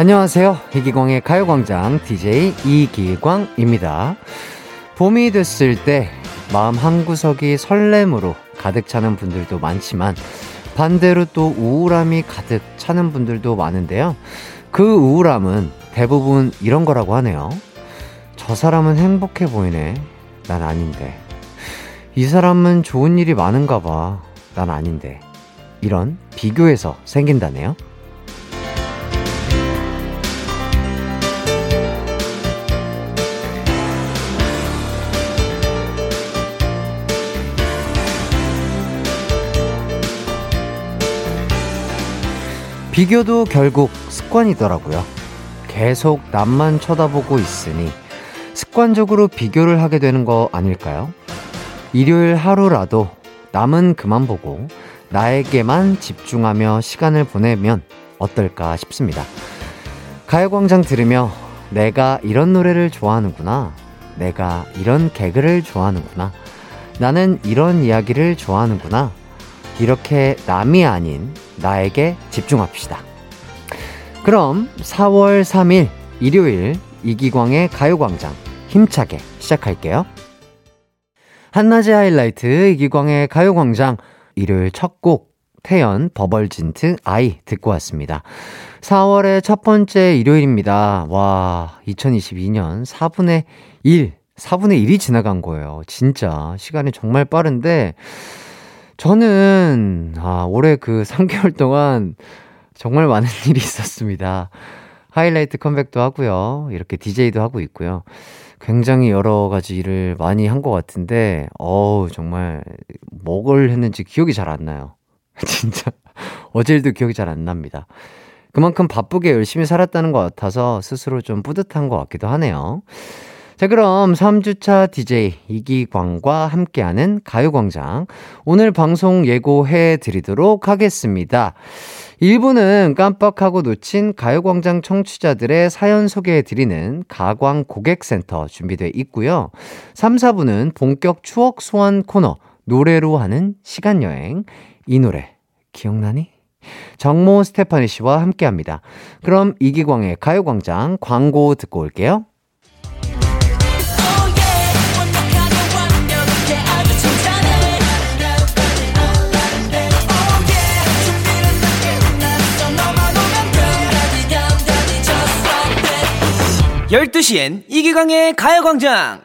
안녕하세요. 이기광의 가요광장 DJ 이기광입니다. 봄이 됐을 때 마음 한구석이 설렘으로 가득 차는 분들도 많지만 반대로 또 우울함이 가득 차는 분들도 많은데요. 그 우울함은 대부분 이런 거라고 하네요. 저 사람은 행복해 보이네. 난 아닌데. 이 사람은 좋은 일이 많은가 봐. 난 아닌데. 이런 비교에서 생긴다네요. 비교도 결국 습관이더라고요. 계속 남만 쳐다보고 있으니 습관적으로 비교를 하게 되는 거 아닐까요? 일요일 하루라도 남은 그만 보고 나에게만 집중하며 시간을 보내면 어떨까 싶습니다. 가요광장 들으며 내가 이런 노래를 좋아하는구나. 내가 이런 개그를 좋아하는구나. 나는 이런 이야기를 좋아하는구나. 이렇게 남이 아닌 나에게 집중합시다. 그럼 4월 3일 일요일 이기광의 가요광장 힘차게 시작할게요. 한낮의 하이라이트 이기광의 가요광장 일요일 첫 곡 태연 버벌진트 아이 듣고 왔습니다. 4월의 첫 번째 일요일입니다. 와 2022년 4분의 1 4분의 1이 지나간 거예요. 진짜 시간이 정말 빠른데 저는, 아, 올해 그 3개월 동안 정말 많은 일이 있었습니다. 하이라이트 컴백도 하고요. 이렇게 DJ도 하고 있고요. 굉장히 여러 가지 일을 많이 한 것 같은데, 어우, 정말, 뭐를 했는지 기억이 잘 안 나요. 진짜. 어제 일도 기억이 잘 안 납니다. 그만큼 바쁘게 열심히 살았다는 것 같아서 스스로 좀 뿌듯한 것 같기도 하네요. 자, 그럼 3주차 DJ 이기광과 함께하는 가요광장. 오늘 방송 예고해 드리도록 하겠습니다. 1부는 깜빡하고 놓친 가요광장 청취자들의 사연 소개해 드리는 가광 고객센터 준비되어 있고요. 3, 4부는 본격 추억 소환 코너 노래로 하는 시간여행. 이 노래 기억나니? 정모 스테파니 씨와 함께 합니다. 그럼 이기광의 가요광장 광고 듣고 올게요. 열두 시엔 이기광의 가요광장.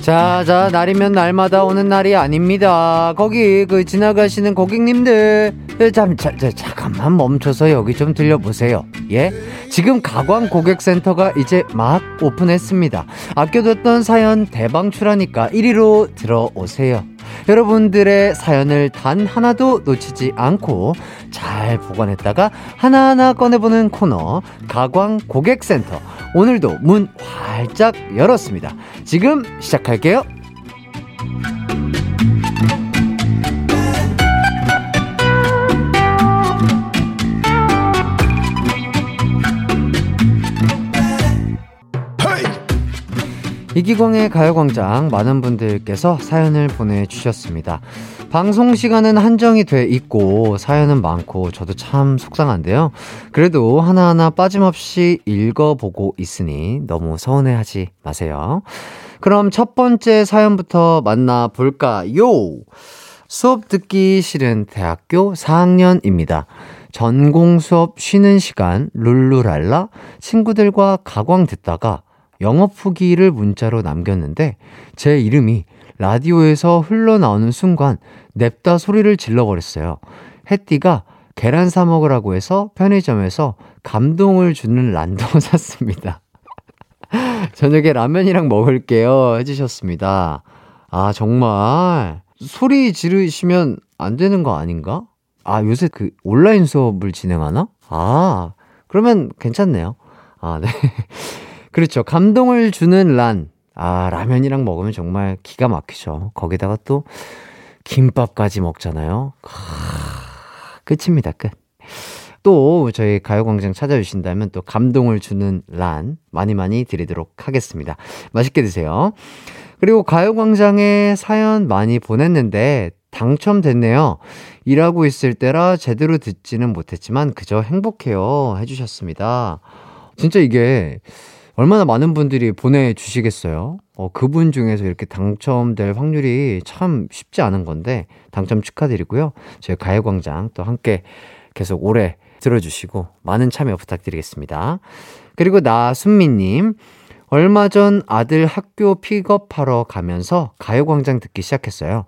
자, 자, 날이면 날마다 오는 날이 아닙니다. 거기, 그, 지나가시는 고객님들, 잠, 자, 자, 잠깐만 멈춰서 여기 좀 들려보세요. 예? 지금 가광 고객센터가 이제 막 오픈했습니다. 아껴뒀던 사연 대방출하니까 1위로 들어오세요. 여러분들의 사연을 단 하나도 놓치지 않고 잘 보관했다가 하나하나 꺼내보는 코너 가광 고객센터 오늘도 문 활짝 열었습니다. 지금 시작할게요. 이기광의 가요광장 많은 분들께서 사연을 보내주셨습니다. 방송 시간은 한정이 돼 있고 사연은 많고 저도 참 속상한데요. 그래도 하나하나 빠짐없이 읽어보고 있으니 너무 서운해하지 마세요. 그럼 첫 번째 사연부터 만나볼까요? 수업 듣기 싫은 대학교 4학년입니다. 전공 수업 쉬는 시간 룰루랄라 친구들과 가광 듣다가 영업 후기를 문자로 남겼는데 제 이름이 라디오에서 흘러나오는 순간 냅다 소리를 질러버렸어요. 햇띠가 계란 사 먹으라고 해서 편의점에서 감동을 주는 란도 샀습니다. 저녁에 라면이랑 먹을게요. 해주셨습니다. 아, 정말. 소리 지르시면 안 되는 거 아닌가? 아, 요새 그 온라인 수업을 진행하나? 아, 그러면 괜찮네요. 아, 네. 그렇죠. 감동을 주는 란. 아, 라면이랑 먹으면 정말 기가 막히죠. 거기다가 또 김밥까지 먹잖아요. 아, 끝입니다. 끝. 또 저희 가요광장 찾아주신다면 또 감동을 주는 란 많이 많이 드리도록 하겠습니다. 맛있게 드세요. 그리고 가요광장에 사연 많이 보냈는데 당첨됐네요. 일하고 있을 때라 제대로 듣지는 못했지만 그저 행복해요. 해주셨습니다. 진짜 이게 얼마나 많은 분들이 보내주시겠어요? 어, 그분 중에서 이렇게 당첨될 확률이 참 쉽지 않은 건데, 당첨 축하드리고요. 저희 가요광장 또 함께 계속 오래 들어주시고, 많은 참여 부탁드리겠습니다. 그리고 나순미님, 얼마 전 아들 학교 픽업하러 가면서 가요광장 듣기 시작했어요.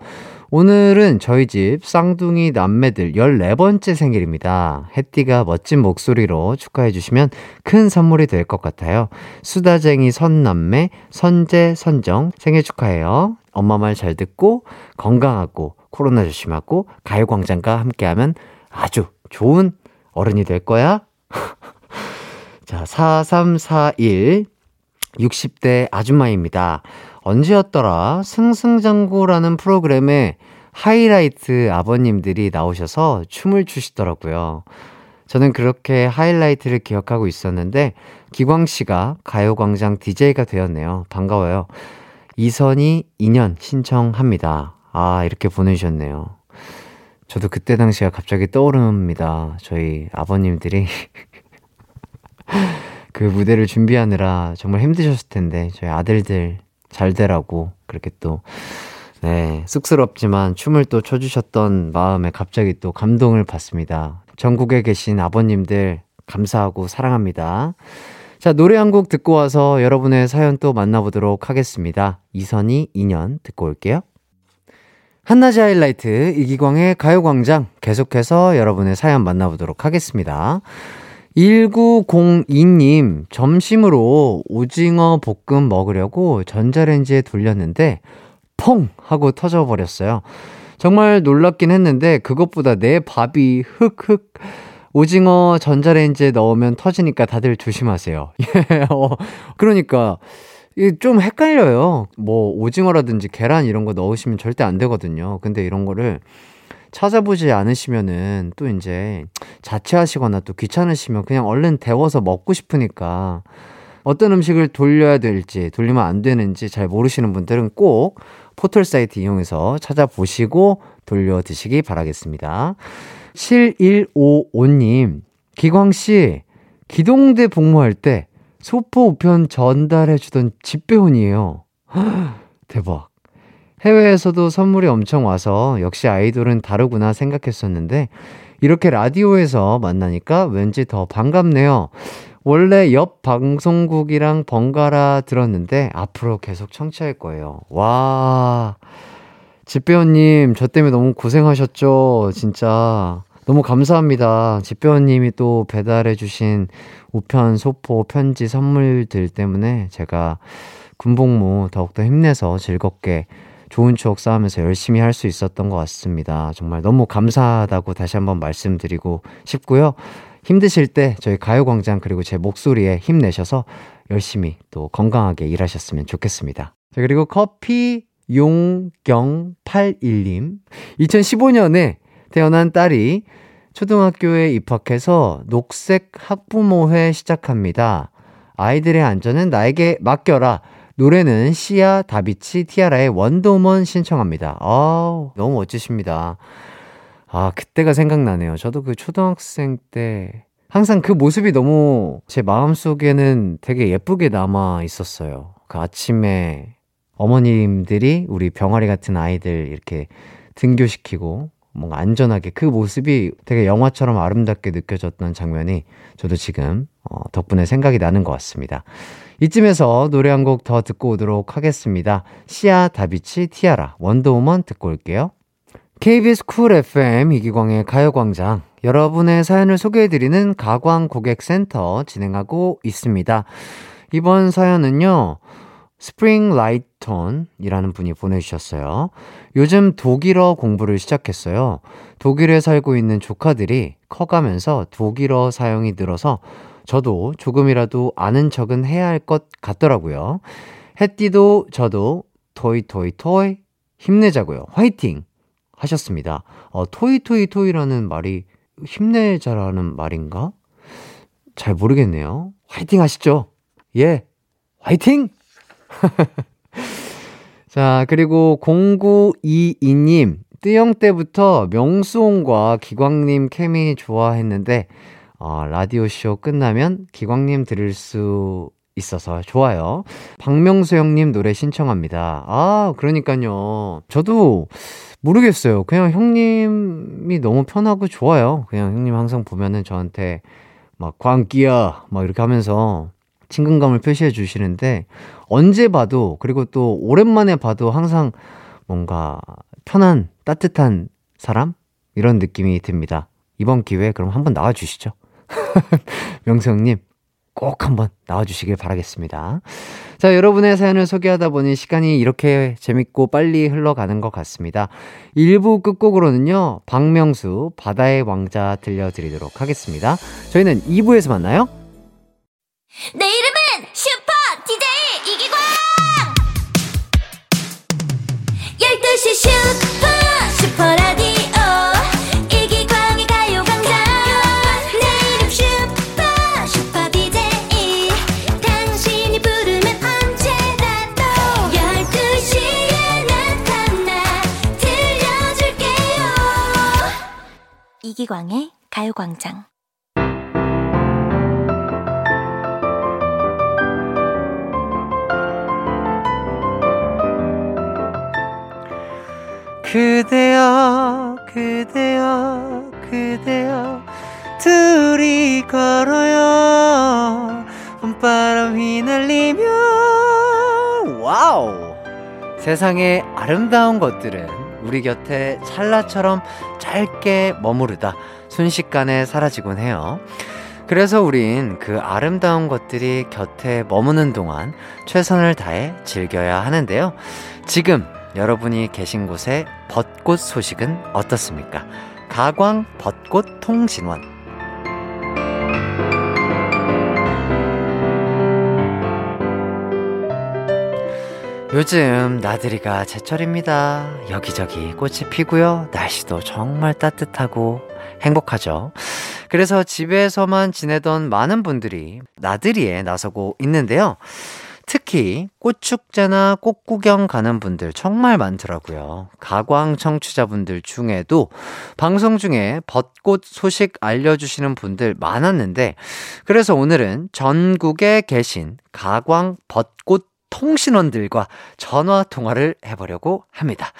오늘은 저희 집 쌍둥이 남매들 14번째 생일입니다. 햇띠가 멋진 목소리로 축하해주시면 큰 선물이 될 것 같아요. 수다쟁이 선남매, 선재, 선정 생일 축하해요. 엄마 말 잘 듣고 건강하고 코로나 조심하고 가요광장과 함께하면 아주 좋은 어른이 될 거야. 자, 4341 60대 아줌마입니다. 언제였더라? 승승장구라는 프로그램에 하이라이트 아버님들이 나오셔서 춤을 추시더라고요. 저는 그렇게 하이라이트를 기억하고 있었는데, 기광 씨가 가요광장 DJ가 되었네요. 반가워요. 이선희 2년 신청합니다. 아, 이렇게 보내주셨네요. 저도 그때 당시가 갑자기 떠오릅니다. 저희 아버님들이 그 무대를 준비하느라 정말 힘드셨을 텐데, 저희 아들들 잘 되라고 그렇게 또, 네, 쑥스럽지만 춤을 또 춰주셨던 마음에 갑자기 또 감동을 받습니다. 전국에 계신 아버님들 감사하고 사랑합니다. 자, 노래 한 곡 듣고 와서 여러분의 사연 또 만나보도록 하겠습니다. 이선희 2년 듣고 올게요. 한낮의 하이라이트 이기광의 가요광장 계속해서 여러분의 사연 만나보도록 하겠습니다. 1902님, 점심으로 오징어 볶음 먹으려고 전자레인지에 돌렸는데, 펑! 하고 터져버렸어요. 정말 놀랍긴 했는데, 그것보다 내 밥이 흑흑, 오징어 전자레인지에 넣으면 터지니까 다들 조심하세요. 예, 어, 그러니까, 좀 헷갈려요. 뭐, 오징어라든지 계란 이런 거 넣으시면 절대 안 되거든요. 근데 이런 거를 찾아보지 않으시면은 또 이제 자취하시거나 또 귀찮으시면 그냥 얼른 데워서 먹고 싶으니까 어떤 음식을 돌려야 될지 돌리면 안 되는지 잘 모르시는 분들은 꼭 포털 사이트 이용해서 찾아보시고 돌려 드시기 바라겠습니다. 7155님, 기광씨, 기동대 복무할 때 소포 우편 전달해주던 집배원이에요. 대박. 해외에서도 선물이 엄청 와서 역시 아이돌은 다르구나 생각했었는데 이렇게 라디오에서 만나니까 왠지 더 반갑네요. 원래 옆 방송국이랑 번갈아 들었는데 앞으로 계속 청취할 거예요. 와. 집배원님, 저 때문에 너무 고생하셨죠? 진짜. 너무 감사합니다. 집배원님이 또 배달해주신 우편, 소포, 편지, 선물들 때문에 제가 군복무 더욱더 힘내서 즐겁게 좋은 추억 쌓으면서 열심히 할 수 있었던 것 같습니다. 정말 너무 감사하다고 다시 한번 말씀드리고 싶고요. 힘드실 때 저희 가요광장 그리고 제 목소리에 힘내셔서 열심히 또 건강하게 일하셨으면 좋겠습니다. 자, 그리고 커피 용경81님. 2015년에 태어난 딸이 초등학교에 입학해서 녹색 학부모회 시작합니다. 아이들의 안전은 나에게 맡겨라. 노래는 시아 다비치 티아라의 원더우먼 신청합니다. 아 너무 멋지십니다. 아, 그때가 생각나네요. 저도 그 초등학생 때 항상 그 모습이 너무 제 마음속에는 되게 예쁘게 남아 있었어요. 그 아침에 어머님들이 우리 병아리 같은 아이들 이렇게 등교시키고 뭔가 안전하게 그 모습이 되게 영화처럼 아름답게 느껴졌던 장면이 저도 지금 어, 덕분에 생각이 나는 것 같습니다. 이쯤에서 노래 한 곡 더 듣고 오도록 하겠습니다. 씨야 다비치 티아라 원더우먼 듣고 올게요. KBS 쿨 FM 이기광의 가요광장 여러분의 사연을 소개해드리는 가광 고객센터 진행하고 있습니다. 이번 사연은요. 스프링 라이턴이라는 분이 보내주셨어요. 요즘 독일어 공부를 시작했어요. 독일에 살고 있는 조카들이 커가면서 독일어 사용이 늘어서 저도 조금이라도 아는 척은 해야 할 것 같더라고요. 해띠도 저도 토이 토이 토이 힘내자고요. 화이팅 하셨습니다. 어, 토이 토이 토이라는 말이 힘내자라는 말인가? 잘 모르겠네요. 화이팅 하시죠. 예. 화이팅! 자, 그리고 0922님, 뜨영 때부터 명수홍과 기광님 케미 좋아했는데, 어, 라디오쇼 끝나면 기광님 들을 수 있어서 좋아요. 박명수 형님 노래 신청합니다. 아, 그러니까요. 저도 모르겠어요. 그냥 형님이 너무 편하고 좋아요. 그냥 형님 항상 보면은 저한테 막 광기야 막 이렇게 하면서 친근감을 표시해 주시는데 언제 봐도 그리고 또 오랜만에 봐도 항상 뭔가 편한 따뜻한 사람 이런 느낌이 듭니다. 이번 기회에 그럼 한번 나와 주시죠. 명수형님, 꼭 한번 나와주시길 바라겠습니다. 자, 여러분의 사연을 소개하다 보니 시간이 이렇게 재밌고 빨리 흘러가는 것 같습니다. 1부 끝곡으로는요, 박명수, 바다의 왕자 들려드리도록 하겠습니다. 저희는 2부에서 만나요. 내 이름 이기광의 가요광장. 그대여, 그대여, 그대여, 둘이 걸어요. 봄바람 휘날리며, 와우! 세상의 아름다운 것들은 우리 곁에 찰나처럼 짧게 머무르다 순식간에 사라지곤 해요. 그래서 우린 그 아름다운 것들이 곁에 머무는 동안 최선을 다해 즐겨야 하는데요. 지금 여러분이 계신 곳의 벚꽃 소식은 어떻습니까? 가광 벚꽃 통신원. 요즘 나들이가 제철입니다. 여기저기 꽃이 피고요. 날씨도 정말 따뜻하고 행복하죠. 그래서 집에서만 지내던 많은 분들이 나들이에 나서고 있는데요. 특히 꽃축제나 꽃구경 가는 분들 정말 많더라고요. 가광 청취자분들 중에도 방송 중에 벚꽃 소식 알려주시는 분들 많았는데, 그래서 오늘은 전국에 계신 가광 벚꽃 통신원들과 전화 통화를 해보려고 합니다.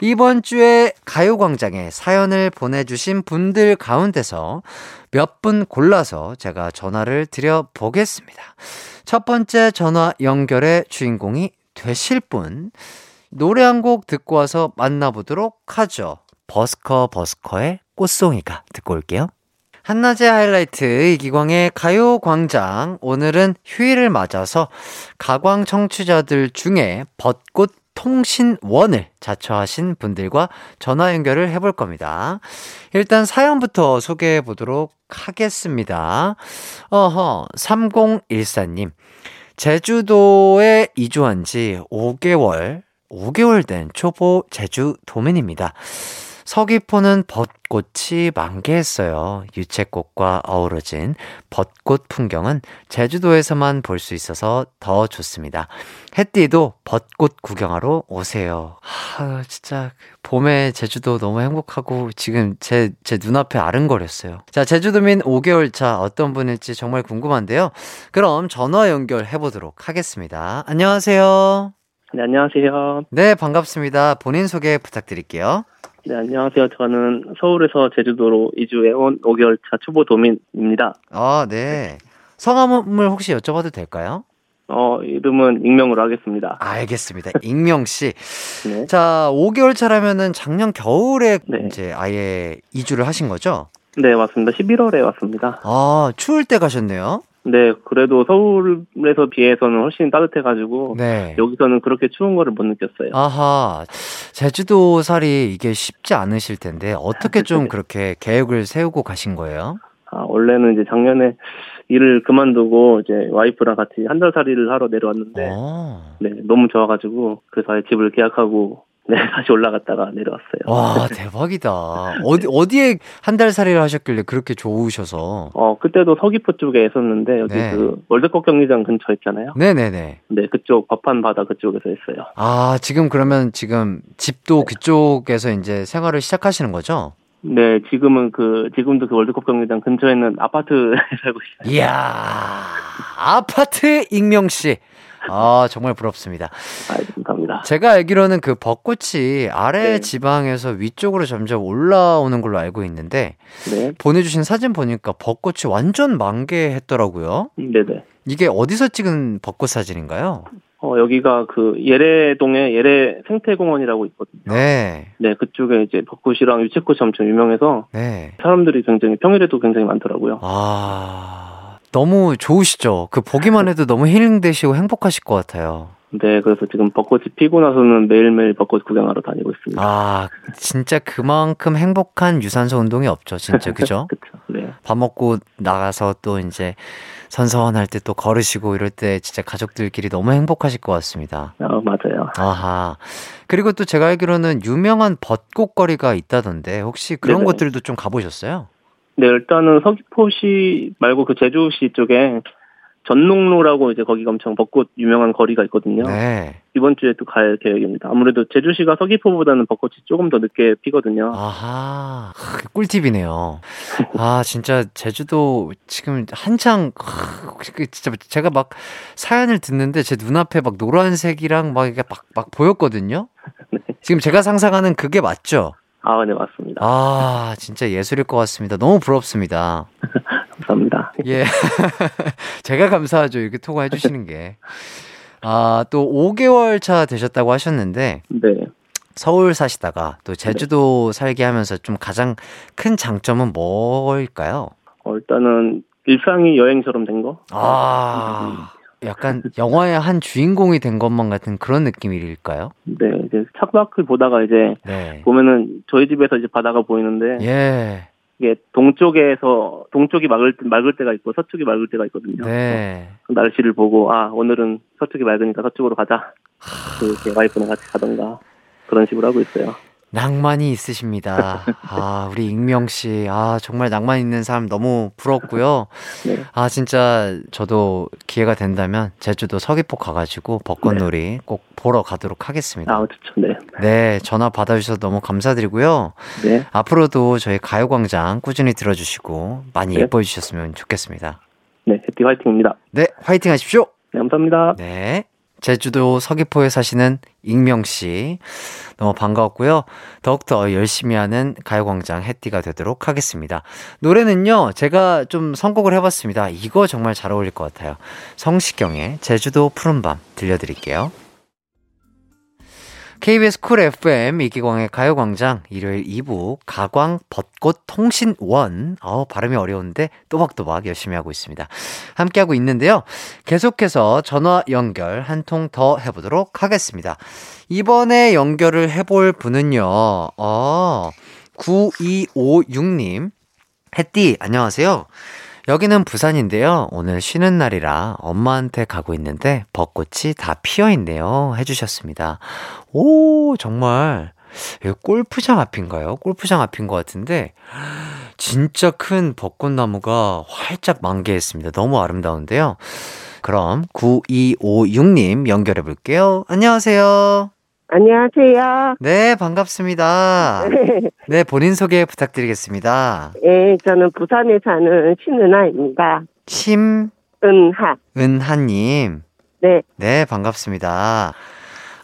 이번 주에 가요광장에 사연을 보내주신 분들 가운데서 몇 분 골라서 제가 전화를 드려보겠습니다. 첫 번째 전화 연결의 주인공이 되실 분, 노래 한 곡 듣고 와서 만나보도록 하죠. 버스커 버스커의 꽃송이가 듣고 올게요. 한낮의 하이라이트 이기광의 가요광장 오늘은 휴일을 맞아서 가광 청취자들 중에 벚꽃 통신원을 자처하신 분들과 전화 연결을 해볼 겁니다. 일단 사연부터 소개해 보도록 하겠습니다. 어허, 3014님. 제주도에 이주한 지 5개월, 5개월 된 초보 제주 도민입니다. 서귀포는 벚꽃이 만개했어요. 유채꽃과 어우러진 벚꽃 풍경은 제주도에서만 볼 수 있어서 더 좋습니다. 햇띠도 벚꽃 구경하러 오세요. 아, 진짜 봄에 제주도 너무 행복하고 지금 제, 제 눈앞에 아른거렸어요. 자, 제주도민 5개월 차 어떤 분일지 정말 궁금한데요. 그럼 전화 연결해 보도록 하겠습니다. 안녕하세요. 네, 안녕하세요. 네, 반갑습니다. 본인 소개 부탁드릴게요. 네, 안녕하세요. 저는 서울에서 제주도로 이주해 온 5개월 차 초보 도민입니다. 아, 네. 성함을 혹시 여쭤봐도 될까요? 어, 이름은 익명으로 하겠습니다. 알겠습니다. 익명 씨. 네. 자, 5개월 차라면은 작년 겨울에 네. 이제 아예 이주를 하신 거죠? 네, 맞습니다. 11월에 왔습니다. 아, 추울 때 가셨네요. 네, 그래도 서울에서 비해서는 훨씬 따뜻해가지고 네. 여기서는 그렇게 추운 거를 못 느꼈어요. 아하. 제주도 살이 이게 쉽지 않으실 텐데 어떻게 좀 그렇게 계획을 세우고 가신 거예요? 아, 원래는 이제 작년에 일을 그만두고 이제 와이프랑 같이 한 달 살이를 하러 내려왔는데 어. 네, 너무 좋아가지고 그래서 아예 집을 계약하고 네, 다시 올라갔다가 내려왔어요. 와, 대박이다. 어디, 어디에 한 달 살이를 하셨길래 그렇게 좋으셔서. 어, 그때도 서귀포 쪽에 있었는데, 여기 네. 그 월드컵 경기장 근처 있잖아요. 네네네. 네, 그쪽 법한 바다 그쪽에서 했어요. 아, 지금 그러면 지금 집도 그쪽에서 이제 생활을 시작하시는 거죠? 네, 지금은 그, 지금도 그 월드컵 경기장 근처에 있는 아파트에 살고 있어요. 이야, 아파트 익명씨. 아, 정말 부럽습니다. 아, 감사합니다. 제가 알기로는 그 벚꽃이 아래 네. 지방에서 위쪽으로 점점 올라오는 걸로 알고 있는데, 네, 보내주신 사진 보니까 벚꽃이 완전 만개했더라고요. 네네. 이게 어디서 찍은 벚꽃 사진인가요? 어, 여기가 그 예래동에 예래 생태공원이라고 있거든요. 네, 네, 그쪽에 이제 벚꽃이랑 유채꽃이 엄청 유명해서 네. 사람들이 굉장히 평일에도 굉장히 많더라고요. 아, 너무 좋으시죠? 그 보기만 해도 너무 힐링되시고 행복하실 것 같아요. 네, 그래서 지금 벚꽃이 피고 나서는 매일매일 벚꽃 구경하러 다니고 있습니다. 아, 진짜 그만큼 행복한 유산소 운동이 없죠, 진짜. 그죠? 그쵸. 네. 밥 먹고 나가서 또 이제 선선할 때 또 걸으시고 이럴 때 진짜 가족들끼리 너무 행복하실 것 같습니다. 어, 맞아요. 아하. 그리고 또 제가 알기로는 유명한 벚꽃거리가 있다던데 혹시 그런 네네. 곳들도 좀 가보셨어요? 네, 일단은 서귀포시 말고 그 제주시 쪽에 전농로라고 이제 거기가 엄청 벚꽃 유명한 거리가 있거든요. 네. 이번 주에 또 갈 계획입니다. 아무래도 제주시가 서귀포보다는 벚꽃이 조금 더 늦게 피거든요. 아하. 크, 꿀팁이네요. 아, 진짜 제주도 지금 한창, 크, 그 진짜 제가 막 사연을 듣는데 제 눈앞에 막 노란색이랑 막 이게 막, 막 보였거든요? 지금 제가 상상하는 그게 맞죠? 아, 네, 맞습니다. 아, 진짜 예술일 것 같습니다. 너무 부럽습니다. 감사합니다. 예. 제가 감사하죠. 이렇게 통화해 주시는 게. 아, 또 5개월 차 되셨다고 하셨는데, 네. 서울 사시다가 또 제주도 살게 하면서 좀 가장 큰 장점은 뭘까요? 어, 일단은 일상이 여행처럼 된 거? 아, 약간 영화의 한 주인공이 된 것만 같은 그런 느낌일까요? 네, 이제 창밖을 보다가 이제 네. 보면은 저희 집에서 이제 바다가 보이는데 예. 이게 동쪽에서 동쪽이 맑을 때- 맑을 때가 있고 서쪽이 맑을 때가 있거든요. 네. 그 날씨를 보고 아 오늘은 서쪽이 맑으니까 서쪽으로 가자. 이렇게 와이프랑 같이 가던가 그런 식으로 하고 있어요. 낭만이 있으십니다. 아, 우리 익명 씨. 아, 정말 낭만 있는 사람 너무 부럽고요. 네. 아, 진짜 저도 기회가 된다면 제주도 서귀포 가가지고 벚꽃놀이 꼭 보러 가도록 하겠습니다. 아 좋죠. 네, 네, 전화 받아주셔서 너무 감사드리고요. 네, 앞으로도 저희 가요광장 꾸준히 들어주시고 많이 네. 예뻐해 주셨으면 좋겠습니다. 네, 해피 화이팅입니다. 네, 화이팅 하십시오! 네, 감사합니다. 네. 제주도 서귀포에 사시는 익명씨. 너무 반가웠고요. 더욱더 열심히 하는 가요광장 해띠가 되도록 하겠습니다. 노래는요, 제가 좀 선곡을 해봤습니다. 이거 정말 잘 어울릴 것 같아요. 성시경의 제주도 푸른밤 들려드릴게요. KBS 쿨 FM 이기광의 가요광장 일요일 2부 가광 벚꽃 통신원 어 발음이 어려운데 또박또박 열심히 하고 있습니다. 함께하고 있는데요. 계속해서 전화 연결 한 통 더 해보도록 하겠습니다. 이번에 연결을 해볼 분은요. 어 9256님 햇띠 안녕하세요. 여기는 부산인데요. 오늘 쉬는 날이라 엄마한테 가고 있는데 벚꽃이 다 피어 있네요. 해주셨습니다. 오, 정말. 골프장 앞인가요? 골프장 앞인 것 같은데, 진짜 큰 벚꽃나무가 활짝 만개했습니다. 너무 아름다운데요. 그럼 9256님 연결해 볼게요. 안녕하세요. 안녕하세요. 네, 반갑습니다. 네, 본인 소개 부탁드리겠습니다. 예, 저는 부산에 사는 신은아입니다. 은하. 심은하님. 네, 네, 반갑습니다.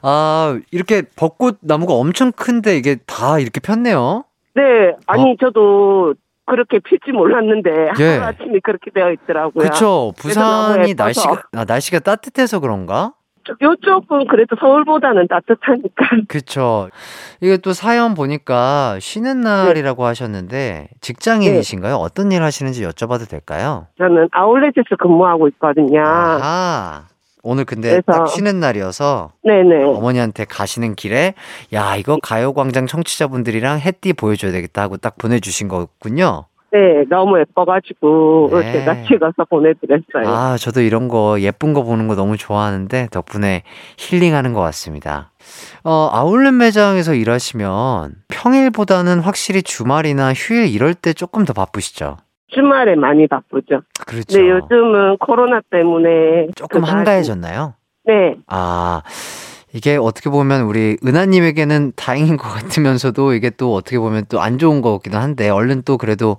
아, 이렇게 벚꽃 나무가 엄청 큰데 이게 다 이렇게 폈네요. 네, 아니, 저도 그렇게 필지 몰랐는데, 예. 하루 아침에 그렇게 되어 있더라고요. 너무 부산이. 날씨가, 아, 날씨가 따뜻해서 그런가? 요쪽은 그래도 서울보다는 따뜻하니까. 그쵸. 이게 또 사연 보니까 쉬는 날이라고 하셨는데 직장인이신가요? 어떤 일 하시는지 여쭤봐도 될까요? 저는 아울렛에서 근무하고 있거든요. 아하. 오늘 근데 그래서- 딱 쉬는 날이어서 네네. 어머니한테 가시는 길에 야 이거 가요광장 청취자분들이랑 햇띠 보여줘야 되겠다 하고 딱 보내주신 거군요. 네, 너무 예뻐가지고 네. 제가 찍어서 보내드렸어요. 아, 저도 이런 거 예쁜 거 보는 거 너무 좋아하는데 덕분에 힐링하는 것 같습니다. 어, 아울렛 매장에서 일하시면 평일보다는 확실히 주말이나 휴일 이럴 때 조금 더 바쁘시죠? 주말에 많이 바쁘죠. 그렇죠. 네, 요즘은 코로나 때문에 조금 그다지- 한가해졌나요? 네, 아, 이게 어떻게 보면 우리 은하님에게는 다행인 것 같으면서도 이게 또 어떻게 보면 또 안 좋은 거기도 한데 얼른 또 그래도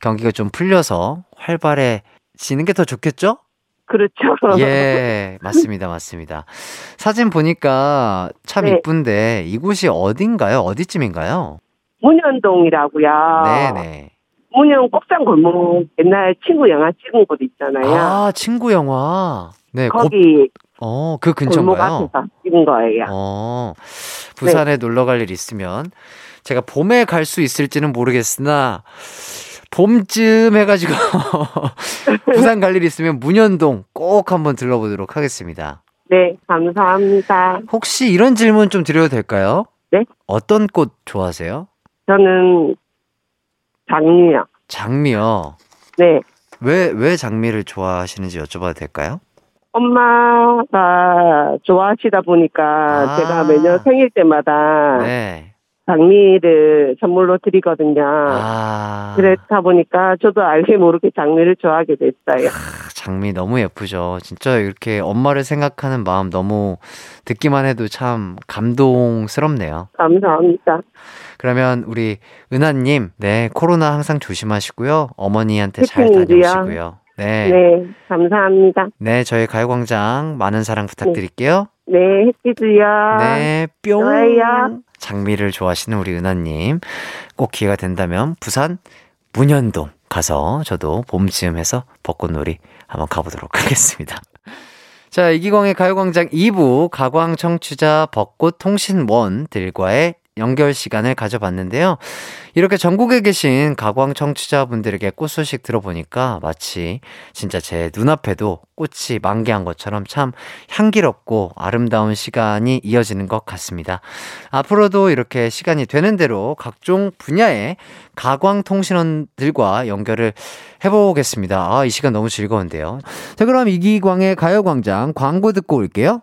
경기가 좀 풀려서 활발해지는 게 더 좋겠죠? 그렇죠. 예, 맞습니다, 맞습니다. 사진 보니까 참 네. 이쁜데 이곳이 어딘가요? 어디쯤인가요? 문현동이라고요. 네네. 문현 꼭상 골목 옛날 친구 영화 찍은 곳 있잖아요. 아, 친구 영화. 네, 곱, 거기 어, 그 골목 근처인가요? 찍은 거예요. 어, 부산에 네. 놀러 갈 일 있으면 제가 봄에 갈 수 있을지는 모르겠으나 봄쯤 해가지고 부산 갈 일 있으면 문현동 꼭 한번 들러보도록 하겠습니다. 네, 감사합니다. 혹시 이런 질문 좀 드려도 될까요? 네? 어떤 꽃 좋아하세요? 저는 장미요. 장미요. 네, 왜, 왜 장미를 좋아하시는지 여쭤봐도 될까요? 엄마가 좋아하시다 보니까 아. 제가 매년 생일 때마다 네. 장미를 선물로 드리거든요. 아. 그렇다 보니까 저도 알게 모르게 장미를 좋아하게 됐어요. 크, 장미 너무 예쁘죠. 진짜 이렇게 엄마를 생각하는 마음 너무 듣기만 해도 참 감동스럽네요. 감사합니다. 그러면 우리 은하님, 네, 코로나 항상 조심하시고요. 어머니한테 잘. 다녀오시고요. 네. 네, 감사합니다. 네, 저희 가요광장 많은 사랑 부탁드릴게요. 네, 해피도요. 네, 뿅. 좋아요. 장미를 좋아하시는 우리 은하님, 꼭 기회가 된다면 부산 문현동 가서 저도 봄쯤 해서 벚꽃놀이 한번 가보도록 하겠습니다. 자, 이기광의 가요광장 2부 가광 청취자 벚꽃 통신원들과의 연결 시간을 가져봤는데요. 이렇게 전국에 계신 가광 청취자분들에게 꽃 소식 들어보니까 마치 진짜 제 눈앞에도 꽃이 만개한 것처럼 참 향기롭고 아름다운 시간이 이어지는 것 같습니다. 앞으로도 이렇게 시간이 되는 대로 각종 분야의 가광 통신원들과 연결을 해보겠습니다. 아, 이 시간 너무 즐거운데요. 자, 그럼 이기광의 가요광장 광고 듣고 올게요.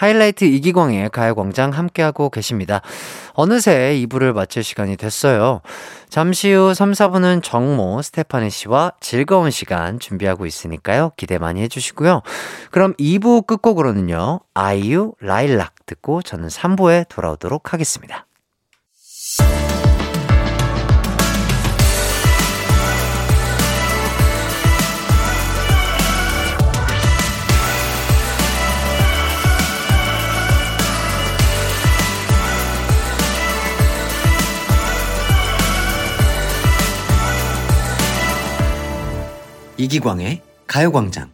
하이라이트 이기광의 가요광장 함께하고 계십니다. 어느새 2부를 마칠 시간이 됐어요. 잠시 후 3, 4부는 정모, 스테파니 씨와 즐거운 시간 준비하고 있으니까요. 기대 많이 해주시고요. 그럼 2부 끝곡으로는요. 아이유, 라일락 듣고 저는 3부에 돌아오도록 하겠습니다. 이기광의 가요광장.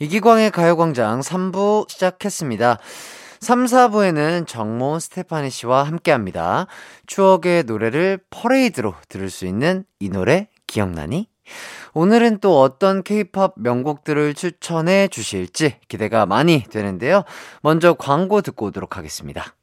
이기광의 가요광장 3부 시작했습니다. 3, 4부에는 정모 스테파니 씨와 함께 합니다. 추억의 노래를 퍼레이드로 들을 수 있는 이 노래 기억나니? 오늘은 또 어떤 케이팝 명곡들을 추천해 주실지 기대가 많이 되는데요. 먼저 광고 듣고 오도록 하겠습니다.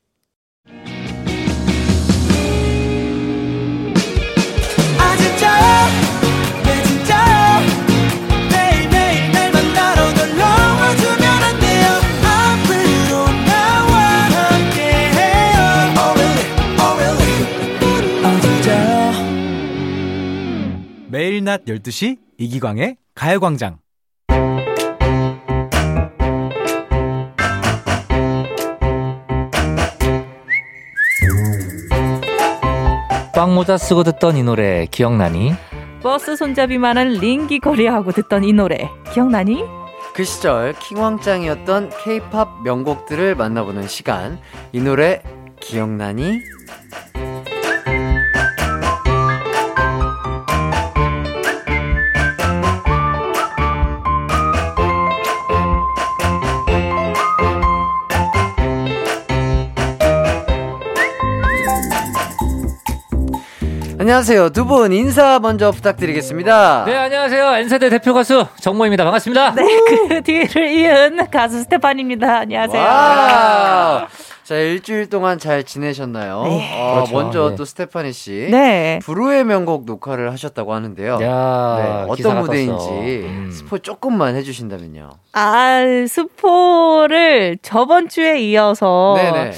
매일 낮 12시 이기광의 가요광장. 빵모자 쓰고 듣던 이 노래 기억나니? 버스 손잡이만한 링기 거리하고 듣던 이 노래 기억나니? 그 시절 킹왕짱이었던 케이팝 명곡들을 만나보는 시간. 이 노래 기억나니? 안녕하세요. 두 분 인사 먼저 부탁드리겠습니다. 네 안녕하세요 N세대 대표 가수 정모입니다 반갑습니다. 네, 그 뒤를 이은 가수 스테판입니다. 안녕하세요. 와우. 자, 일주일 동안 잘 지내셨나요? 네. 어, 그렇죠. 먼저 네. 또 스테파니 씨. 네. 불후의 명곡 녹화를 하셨다고 하는데요. 야 네, 어떤 무대인지. 음. 스포 조금만 해주신다면요. 아, 스포를 저번 주에 이어서 네네.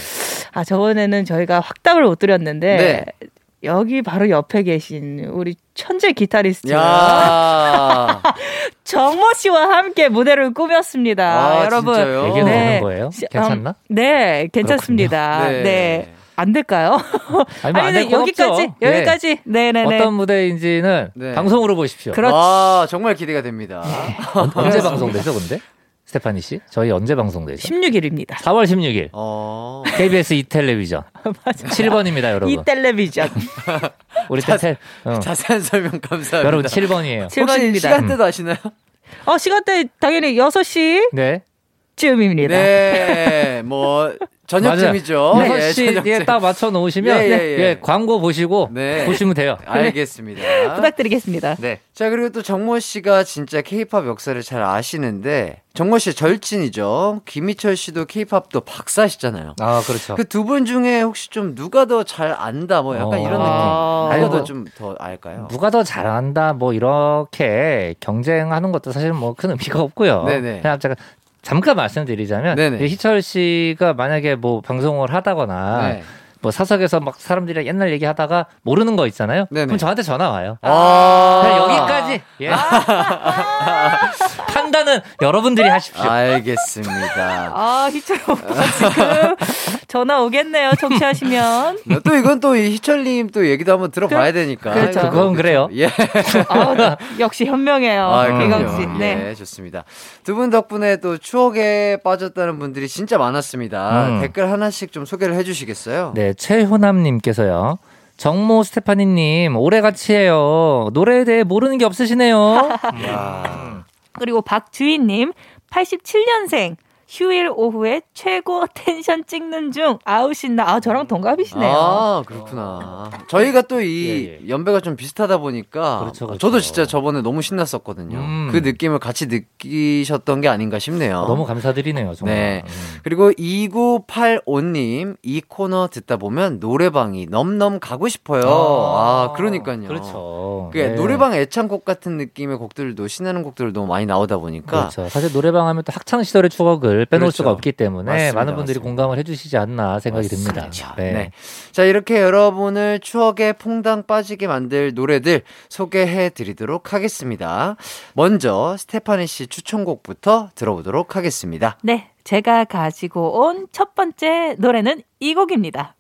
아, 저번에는 저희가 확답을 못 드렸는데 네. 여기 바로 옆에 계신 우리 천재 기타리스트 야 정모 씨와 함께 무대를 꾸몄습니다. 아, 여러분. 진짜요? 얘기는 네. 되는 거예요? 시- 괜찮나? 음, 네, 괜찮습니다. 네. 네. 안 될까요? 아니, 뭐안 네, 될건 여기까지, 없죠. 예. 여기까지. 네 네네. 어떤 무대인지는 네. 방송으로 보십시오. 그렇- 아, 정말 기대가 됩니다. 언제 방송되죠 근데? 스테파니 씨? 저희 언제 방송되죠? 16일입니다. 4월 16일 어. KBS 이텔레비전 7번입니다 여러분. 이 텔레비전. 우리 때 텔- 어. 자세한 설명 감사합니다. 여러분 7번이에요. 혹시 7번입니다. 시간대도 아시나요? 어, 시간대 당연히 6시 쯤입니다. 네. 네, 뭐 저녁쯤이죠. 맞아요. 예, 6시에 저녁쯤. 딱 맞춰 놓으시면 예, 예, 예, 예. 광고 보시고 네. 보시면 돼요. 알겠습니다. 부탁드리겠습니다. 네. 자, 그리고 또 정모 씨가 진짜 케이팝 역사를 잘 아시는데, 정모 씨 절친이죠. 김희철 씨도 케이팝도 박사시잖아요. 아, 그렇죠. 그 두 분 중에 혹시 좀 누가 더 잘 안다, 뭐 약간 어. 이런 아. 느낌. 누가 아이고. 더좀 더 알까요? 누가 더 잘한다 뭐 이렇게 경쟁하는 것도 사실 뭐 큰 의미가 없고요. 네네. 그냥 제가 잠깐 말씀드리자면 네네. 이제 희철 씨가 만약에 뭐 방송을 하다거나 네. 뭐 사석에서 막 사람들이랑 옛날 얘기하다가 모르는 거 있잖아요. 네네. 그럼 저한테 전화 와요. 아. 그냥 여기까지. 예. 판단은 여러분들이 하십시오. 알겠습니다. 아, 희철 오빠 지금 전화 오겠네요. 청취하시면. 네, 또 이건 또이 희철님 또 얘기도 한번 들어봐야 되니까. 그렇죠. 그건 그래요. 예. 아, 역시 현명해요. 아, 이광 씨. 네. 예, 좋습니다. 두 분 덕분에 또 추억에 빠졌다는 분들이 진짜 많았습니다. 음. 댓글 하나씩 좀 소개를 해주시겠어요? 네, 최효남님께서요. 정모 스테파니님, 오래 같이 해요. 노래에 대해 모르는 게 없으시네요. 이야. 그리고 박주희님, 87년생. 휴일 오후에 최고 텐션 찍는 중. 아우 신나. 아, 저랑 동갑이시네요. 아, 그렇구나. 저희가 또이 예, 예. 연배가 좀 비슷하다 보니까 그렇죠, 그렇죠. 저도 진짜 저번에 너무 신났었거든요. 음. 그 느낌을 같이 느끼셨던 게 아닌가 싶네요. 너무 감사드리네요, 정말. 네. 음. 그리고 2985님, 이 코너 듣다 보면 노래방이 넘넘 가고 싶어요. 아, 그러니까요. 그렇죠. 그게 네. 노래방 애창곡 같은 느낌의 곡들도 신나는 곡들 너무 많이 나오다 보니까 그렇죠. 사실 노래방 하면 또 학창 시절의 추억을 빼놓을 그렇죠. 수가 없기 때문에 맞습니다, 많은 분들이 맞습니다. 공감을 해주시지 않나 생각이 듭니다. 그렇죠. 네. 자, 이렇게 여러분을 추억에 퐁당 빠지게 만들 노래들 소개해 드리도록 하겠습니다. 먼저 스테파니 씨 추천곡부터 들어보도록 하겠습니다. 네. 제가 가지고 온 첫 번째 노래는 이 곡입니다.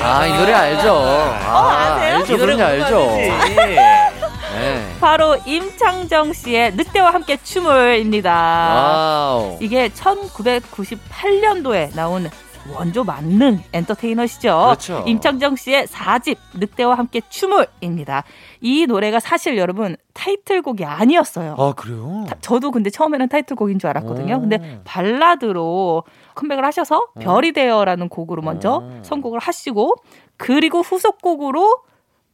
아, 이 노래 알죠? 아, 아세요? 알죠. 그럼요, 알죠. 네. 바로 임창정 씨의 늑대와 함께 춤을입니다. 와우. 이게 1998년도에 나온 원조 만능 엔터테이너시죠. 그렇죠. 임창정 씨의 4집 늑대와 함께 춤을입니다. 이 노래가 사실 여러분 타이틀곡이 아니었어요. 아, 그래요? 타- 저도 근데 처음에는 타이틀곡인 줄 알았거든요. 오. 근데 발라드로 컴백을 하셔서 별이 되어라는 곡으로 먼저 오. 선곡을 하시고 그리고 후속곡으로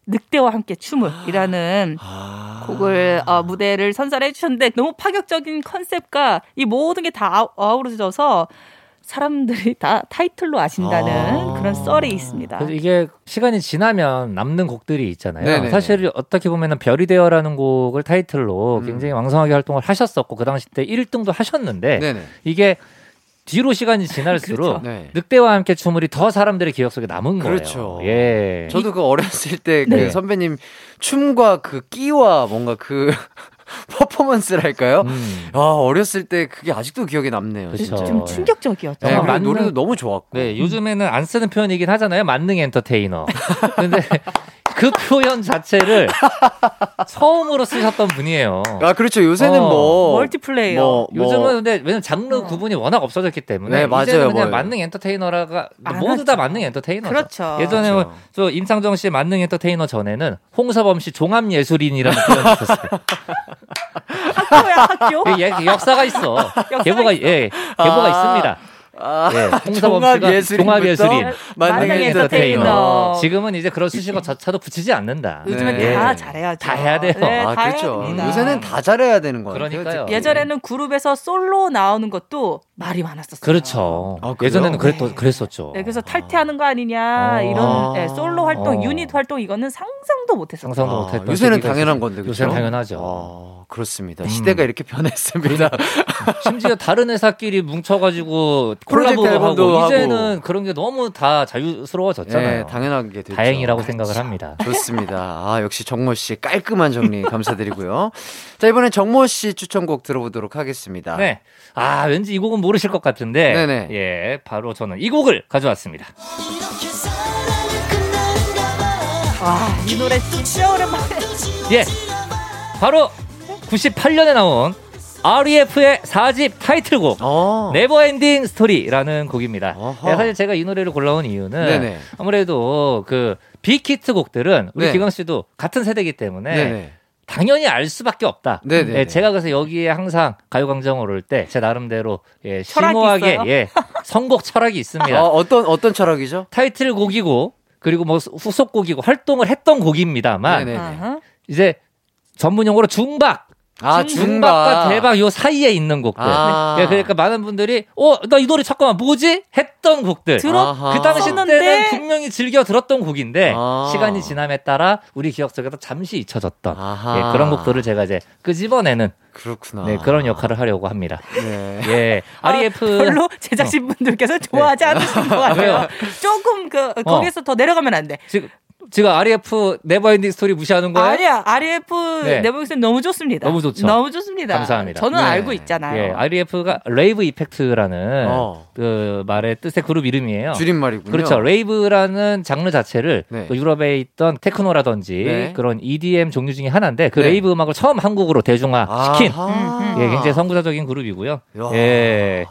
늑대와 함께 춤을이라는 아. 곡을 어, 무대를 선사해 주셨는데 너무 파격적인 컨셉과 이 모든 게다 아우러져서 사람들이 다 타이틀로 아신다는 아. 그런 썰이 있습니다. 이게 시간이 지나면 남는 곡들이 있잖아요. 네네네. 사실 어떻게 보면은 별이 되어라는 곡을 타이틀로 음. 굉장히 왕성하게 활동을 하셨었고 그 당시 때 1등도 하셨는데 네네. 이게 뒤로 시간이 지날수록 네. 늑대와 함께 춤을이 더 사람들의 기억 속에 남은 거예요. 그렇죠. 예. 저도 그 어렸을 때그 네. 선배님 춤과 그 끼와 뭔가 그 퍼포먼스랄까요? 음. 아, 어렸을 때 그게 아직도 기억에 남네요. 그쵸. 진짜. 좀 충격적이었죠. 네, 그리고 맞는- 노래도 너무 좋았고. 네, 요즘에는 안 쓰는 표현이긴 하잖아요. 만능 엔터테이너. 근데 그 표현 자체를 처음으로 쓰셨던 분이에요. 아, 그렇죠. 요새는 어. 뭐 멀티플레이어. 뭐, 뭐 요즘은 근데 왜냐면 장르 구분이 워낙 없어졌기 때문에 네, 맞아요. 이제는 그냥 뭐. 만능 엔터테이너라가 안 모두 다 하죠. 만능 엔터테이너죠. 그렇죠. 예전에 그렇죠. 저 임창정 씨 만능 엔터테이너 전에는 홍서범 씨 종합 예술인이라는 표현이 있었어요. 학교야 학교. 그 예- 역사가 있어. 역사가 계보가 있어. 예, 계보가 아. 있습니다. 아, 예, 홍서범 종합 씨가 예술인부터 종합 예술인, 만능 만능 엔터테이너. 엔터테이너. 지금은 이제 그런 수식어 자체도 붙이지 않는다. 요즘엔 네. 다 잘해야죠. 다 해야 돼요. 네, 아, 다 해야 그렇죠. 됩니다. 요새는 다 잘해야 되는 거예요. 그러니까요. 예전에는 그룹에서 솔로 나오는 것도 말이 많았었어요. 그렇죠. 아? 예전에는 그랬, 네. 그랬었죠. 네, 그래서 탈퇴하는 거 아니냐 어. 이런 네, 솔로 활동, 어. 유닛 활동 이거는 상상도 못했어요. 상상도 아, 못했던 요새는 당연한. 건데 그렇죠? 요새는 당연하죠. 아, 그렇습니다. 음. 시대가 이렇게 변했습니다. 심지어 다른 회사끼리 뭉쳐가지고 콜라보도 앨범도 하고. 이제는 그런 게 너무 다 자유스러워졌잖아요. 네, 당연하게 됐죠. 다행이라고 생각을 합니다. 좋습니다. 아, 역시 정모 씨 깔끔한 정리 감사드리고요. 자, 이번엔 정모 씨 추천곡 들어보도록 하겠습니다. 네. 아, 왠지 이 곡은 모르실 것 같은데. 네네. 예, 바로 저는 이 곡을 가져왔습니다. 와, 이 노래 진짜 오랜만에. 예. 바로 98년에 나온 REF의 4집 타이틀곡. 어. Never Ending Story라는 곡입니다. 어허. 예, 사실 제가 이 노래를 골라온 이유는 네네. 아무래도 그 빅히트 곡들은 우리 네. 기광 씨도 같은 세대이기 때문에 네네. 당연히 알 수밖에 없다. 네네. 예, 제가 그래서 여기에 항상 가요광장을 올 때 제 나름대로 예, 심오하게? 예, 선곡 철학이 있습니다. 어, 어떤, 어떤 철학이죠? 타이틀곡이고 그리고 뭐 후속곡이고 활동을 했던 곡입니다만 네네. 아하. 이제 전문 용어로 중박 아, 중박과 중박. 대박 요 사이에 있는 곡들. 아. 예, 그러니까 많은 분들이 어 나 이 노래 잠깐만 뭐지 했던 곡들. 아하. 그 당시. 때는 분명히 즐겨 들었던 곡인데 아. 시간이 지남에 따라 우리 기억 속에서 잠시 잊혀졌던. 예, 그런 곡들을 제가 이제 끄집어내는 그렇구나. 네, 그런 역할을 하려고 합니다. 네. 예, 아, REF 별로 제작진 분들께서 좋아하지 않으신 것 같아요. 조금 그 거기서 더 내려가면 안 돼. 지금 지금 REF Never Ending Story 무시하는 거예요? 아니야, REF 네. 내보기는 너무 좋습니다. 너무 좋죠. 너무 좋습니다. 감사합니다. 저는 네. 알고 있잖아요. 예, REF가 Rave Effect라는 어. 그 말의 뜻의 그룹 이름이에요. 줄임말이군요. 그렇죠. rave라는 장르 자체를 네. 그 유럽에 있던 테크노라든지 네. 그런 EDM 종류 중에 하나인데 그 네. rave 음악을 처음 한국으로 대중화시킨. 예, 굉장히 선구자적인 그룹이고요. 야. 예.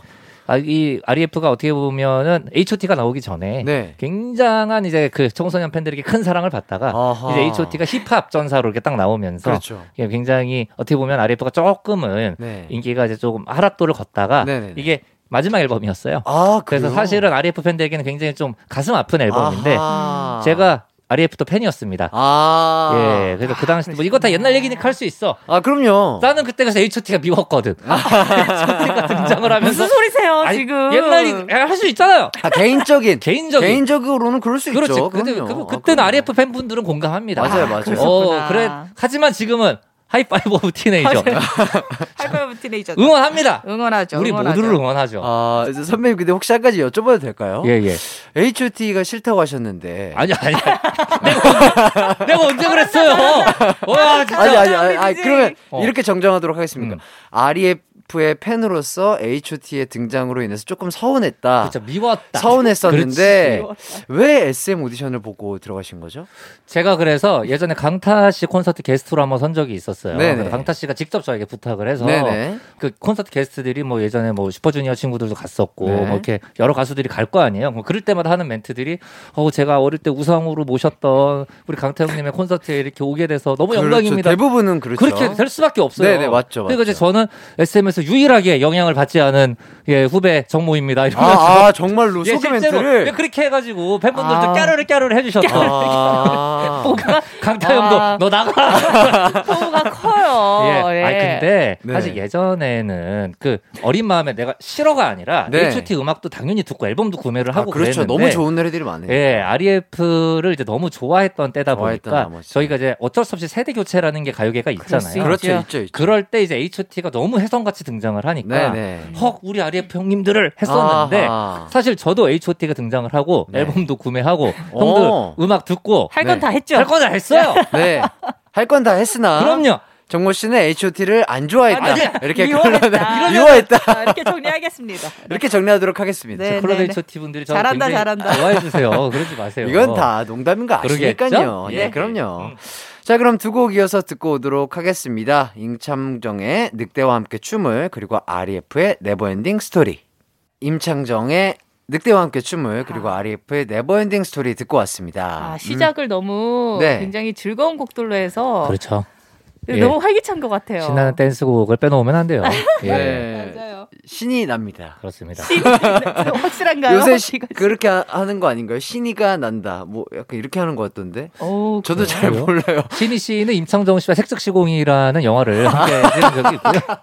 아, 이 REF가 어떻게 보면은 H.O.T가 나오기 전에 네. 굉장한 이제 그 청소년 팬들에게 큰 사랑을 받다가 아하. 이제 H.O.T가 힙합 전사로 이렇게 딱 나오면서 그렇죠. 예, 굉장히 어떻게 보면 REF가 조금은 네. 인기가 이제 조금 하락도를 걷다가 네네네. 이게 마지막 앨범이었어요. 아, 그래서? 사실은 REF 팬들에게는 굉장히 좀 가슴 아픈 앨범인데 아하. 제가 REF도 팬이었습니다. 아. 예, 그래서 그 당시 뭐 이거 다 옛날 얘기니까 할 수 있어. 아, 그럼요. 나는 그때 그래서 H.O.T가 미웠거든. H.O.T가 등장을 하면서 무슨 소리세요, 아니, 지금? 옛날 할수 있잖아요. 아, 개인적인. 개인적인. 개인적으로는 그럴 수 그렇지. 있죠. 그때, 그럼요. 그, 그때는 아, RF 팬분들은 공감합니다. 맞아요, 맞아요. 어, 그래. 하지만 지금은 High-five Of Teenager. 할거예요 Teenager. 응원합니다. 응원하죠. 우리 응원하죠. 모두를 응원하죠. 아, 선배님 근데 혹시 한 가지 여쭤봐도 될까요? 예, 예. H.O.T.가 싫다고 하셨는데. 아니, 아니. 내가, 내가 언제 그랬어요? 와, 진짜. 아니, 아니, 아니, 아니. 그러면 어. 이렇게 정정하도록 하겠습니다. 음. REF RF의 팬으로서 H.O.T의 등장으로 인해서 조금 서운했다. 그렇죠. 미웠다. 서운했었는데 그렇지. 왜 SM 오디션을 보고 들어가신 거죠? 제가 그래서 예전에 강타 씨 콘서트 게스트로 한번 선 적이 있었어요. 강타 씨가 직접 저에게 부탁을 해서 네네. 그 콘서트 게스트들이 뭐 예전에 뭐 슈퍼주니어 친구들도 갔었고 네. 뭐 이렇게 여러 가수들이 갈 거 아니에요. 뭐 그럴 때마다 하는 멘트들이 어 제가 어릴 때 우상으로 모셨던 우리 강타 형님의 콘서트에 이렇게 오게 돼서 너무 영광입니다. 그렇죠. 대부분은 그렇죠. 그렇게 될 수밖에 없어요. 네네, 맞죠, 그러니까 이제 맞죠. 저는 SM에서 유일하게 영향을 받지 않은 예, 후배 정모입니다. 아, 아, 정말로 예, 소개 멘트를 예, 그렇게 해가지고 팬분들도 아. 까르르 까르르 해주셨던. 아. 강- 강타 아. 형도 너 나가. 포부가 커요. 예. 예. 아니 근데 네. 사실 예전에는 그 어린 마음에 내가 싫어가 아니라 네. H.O.T 음악도 당연히 듣고 앨범도 구매를 아, 하고 그렇죠. 그랬는데 너무 좋은 노래들이 많아요. 예, REF를 이제 너무 좋아했던 때다 좋아했던 보니까 나머지. 저희가 이제 어쩔 수 없이 세대 교체라는 게 가요계가 있잖아요. 그렇죠, 있죠, 있죠. 그럴 때 이제 H.O.T가 너무 혜성같이 등장을 하니까 네네. 헉 우리 REF 형님들을 했었는데 아하. 사실 저도 H.O.T가 등장을 하고 네. 앨범도 구매하고 오. 형들 음악 듣고 할건 네. 다 했죠. 할거다 했어요. 네. 할 건 다 했으나 그럼요. 정모 씨는 H.O.T를 안 좋아했다. 아니, 이렇게 미워했다. 미워했다. 아, 이렇게 정리하겠습니다. 이렇게 정리하도록 하겠습니다. 네, 클럽 네, 네. H.O.T 분들이 저를 잘한다, 굉장히 잘한다. 좋아해 주세요. 그러지 마세요. 이건 다 농담인 거 아시니까요. 그러겠죠? 네, 예. 그럼요. 음. 자, 그럼 두 곡 이어서 듣고 오도록 하겠습니다. 임창정의 늑대와 함께 춤을 그리고 REF의 Never Ending Story. 임창정의 늑대와 함께 춤을 그리고 REF의 Never Ending Story 듣고 왔습니다. 아, 시작을 너무 네. 굉장히 즐거운 곡들로 해서 그렇죠. 예. 너무 활기찬 것 같아요. 신나는 댄스곡을 빼놓으면 안 돼요. 음. 예. 네. 맞아요. 신이 납니다. 그렇습니다. 확실한가요? 요새 시- 그렇게 하- 하는 거 아닌가요? 신이가 난다. 뭐 약간 이렇게 하는 것 같던데. 오, 저도 잘 그래요? 몰라요. 신희 씨는 임창정 씨와 색즉시공이라는 영화를 함께 찍은 적이 있고요.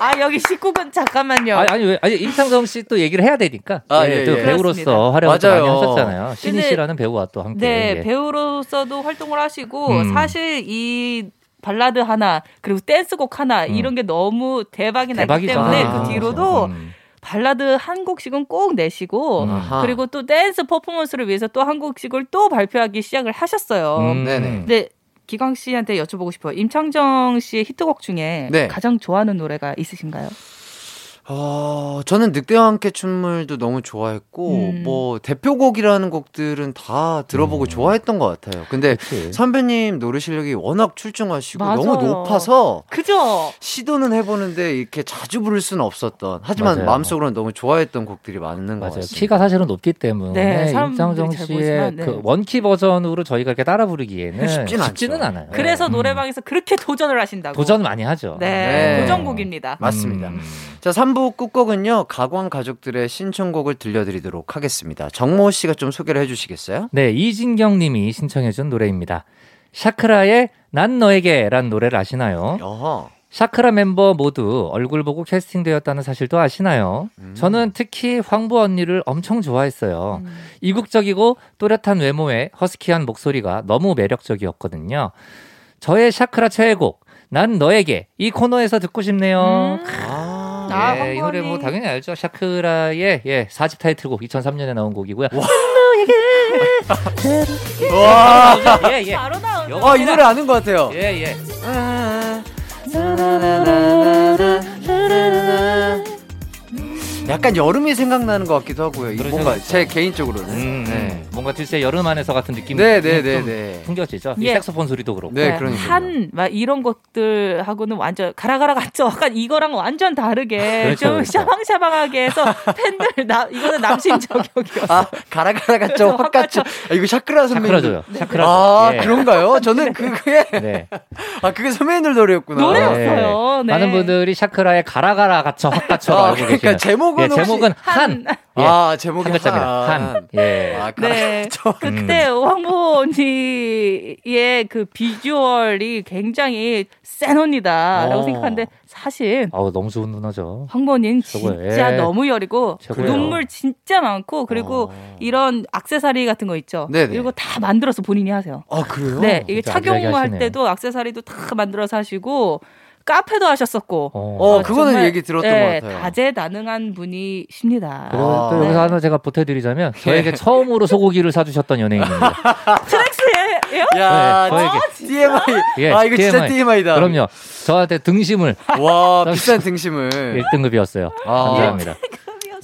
아 여기 19분 잠깐만요. 아니, 아니, 왜, 아니, 임창정 씨 또 얘기를 해야 되니까. 아, 예, 예, 또 예. 배우로서. 활약을. 많이 하셨잖아요. 근데- 씨라는 배우와 또 함께. 네 예. 배우로서도 활동을 하시고 음. 사실 이 발라드 하나 그리고 댄스곡 하나 음. 이런 게 너무 대박이 나기 대박이죠. 때문에 아, 그 뒤로도 음. 발라드 한 곡씩은 꼭 내시고 음. 아하. 그리고 또 댄스 퍼포먼스를 위해서 또 한 곡씩을 또 발표하기 시작을 하셨어요. 음. 네네. 근데 기광 씨한테 여쭤보고 싶어요. 임창정 씨의 히트곡 중에 네. 가장 좋아하는 노래가 있으신가요? 어, 저는 늑대와 함께 춤을도 너무 좋아했고, 음. 뭐, 대표곡이라는 곡들은 다 들어보고 좋아했던 것 같아요. 근데 그치. 선배님 노래 실력이 워낙 출중하시고 맞아요. 너무 높아서 그죠? 시도는 해보는데 이렇게 자주 부를 수는 없었던, 하지만 맞아요. 마음속으로는 너무 좋아했던 곡들이 많은. 같습니다. 키가 사실은 높기 때문에 네, 임창정 잘 씨의 모르지만, 네. 그 원키 버전으로 저희가 이렇게 따라 부르기에는 쉽진 쉽지는, 않죠. 않아요. 그래서 음. 노래방에서 그렇게 도전을 하신다고. 도전 많이 하죠. 네, 네. 도전곡입니다. 맞습니다. 음. 자, 3부 끝곡은요, 가광 가족들의 신청곡을 들려드리도록 하겠습니다. 정모 씨가 좀 소개를 해주시겠어요? 네, 이진경 님이 신청해준 노래입니다. 샤크라의 난 너에게란 노래를 아시나요? 어허. 샤크라 멤버 모두 얼굴 보고 캐스팅되었다는 사실도 아시나요? 음. 저는 특히 황보 언니를 엄청 좋아했어요. 음. 이국적이고 또렷한 외모에 허스키한 목소리가 너무 매력적이었거든요. 저의 샤크라 최애곡 난 너에게 이 코너에서 듣고 싶네요. 음. 아. 아, 예, 이 노래 뭐 언니. 당연히 알죠. 샤크라의 예, 4집 타이틀곡 2003년에 나온 곡이고요. 와. 예, 예. 바로. 영어- 아, 이 노래 아는 것 같아요. 예, 예. 약간 여름이 생각나는 것 같기도 하고요. 이 뭔가. 제 개인적으로는. 음, 네. 뭔가 듀스 여름 안에서 같은 느낌이 네, 네, 네, 좀 네. 풍겨지죠. 이 예. 색소폰 소리도 그렇고. 네, 그러니까요. 한, 막 이런 것들하고는 완전 가라가라 갇혀? 약간 이거랑 완전 다르게 그렇죠, 좀 그렇죠. 샤방샤방하게 해서 팬들, 나, 이거는 남신 저격이었어. 아, 가라가라 갇혀? 확 갇혀? 아, 이거 샤크라 선배님. 샤크라줘요. 샤크라. 아, 예. 그런가요? 저는 그게, 네. 아, 그게 선배님들 노래였구나. 노래였어요. 네. 많은 분들이 샤크라의 가라가라 갇혀 확 갇혀 아, 그러니까 계시는. 제목은 예, 제목은 한. 한. 예. 아, 제목이 한 글자입니다. 한. 예. 아, 네. 가라가라. 그때 황보 언니의 그 비주얼이 굉장히 센 언니다라고 어. 생각하는데 사실 아우 너무 좋은 누나죠. 황보 언니는. 진짜 예. 너무 여리고 최고예요. 눈물 진짜 많고 그리고 어. 이런 악세사리 같은 거 있죠. 네네. 이거 다 만들어서 본인이 하세요. 아, 그래요? 네, 이게 착용할. 때도 악세사리도 다 만들어서 하시고 카페도 하셨었고. 어. 어, 그거는 정말, 얘기 들었던 네, 것 같아요. 다재다능한 분이십니다. 그리고 아. 또 여기서 네. 하나 제가 보태드리자면 저에게 처음으로 소고기를 사주셨던 연예인입니다. 트랙스예요? 야, 네, 저에게. TMI. 예, 아, 이거 진짜 TMI. TMI다. 그럼요. 저한테 등심을 와, 비싼 등심을. 1등급이었어요. 아. 감사합니다.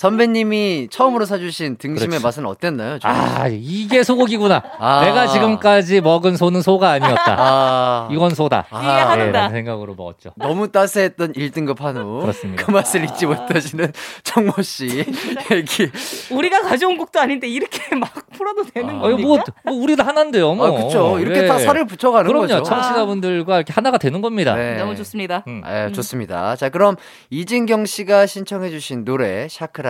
선배님이 처음으로 사주신 등심의 그렇지. 맛은 어땠나요? 좀? 아, 이게 소고기구나. 아. 내가 지금까지 먹은 소는 소가 아니었다. 아, 이건 소다. 아. 예, 라는 생각으로 먹었죠. 너무 따스했던 1등급 한우. 그렇습니다. 그 맛을 잊지 못하시는 정모 씨 얘기. 우리가 가져온 곡도 아닌데 이렇게 막 풀어도 되는 아, 어, 겁니까? 뭐, 뭐 우리도 하나인데요, 뭐. 아, 그쵸. 이렇게 예. 다 살을 붙여가는 그럼요. 거죠. 청취자분들과 이렇게 하나가 되는 겁니다. 네. 너무 좋습니다. 음. 네, 좋습니다. 자, 그럼 이진경 씨가 신청해주신 노래 샤크라